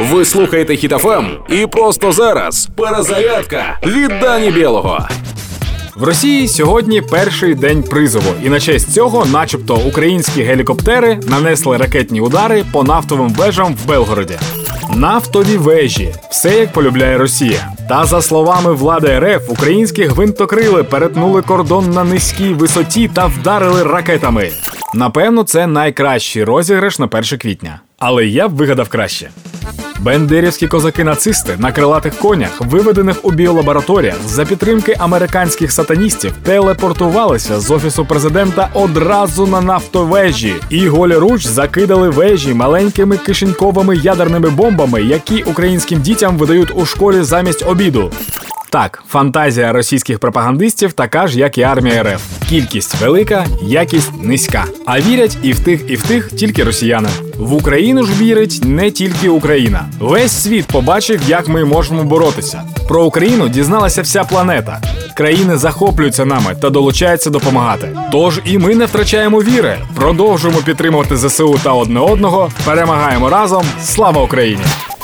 Ви слухаєте Хітофем і просто зараз перезарядка від Дані Білого. В Росії сьогодні перший день призову, і на честь цього, начебто, українські гелікоптери нанесли ракетні удари по нафтовим вежам в Белгороді. Нафтові вежі все як полюбляє Росія. Та за словами влади РФ, українські гвинтокрили перетнули кордон на низькій висоті та вдарили ракетами. Напевно, це найкращий розіграш на 1 квітня. Але я б вигадав краще. Бендерівські козаки-нацисти на крилатих конях, виведених у біолабораторіях за підтримки американських сатаністів, телепортувалися з офісу президента одразу на нафтовежі і голіруч закидали вежі маленькими кишеньковими ядерними бомбами, які українським дітям видають у школі замість обіду. Так, фантазія російських пропагандистів така ж, як і армія РФ. Кількість велика, якість низька. А вірять і в тих, і в тих тільки росіяни. В Україну ж вірить не тільки Україна. Весь світ побачив, як ми можемо боротися. Про Україну дізналася вся планета. Країни захоплюються нами та долучаються допомагати. Тож і ми не втрачаємо віри. Продовжуємо підтримувати ЗСУ та одне одного. Перемагаємо разом. Слава Україні!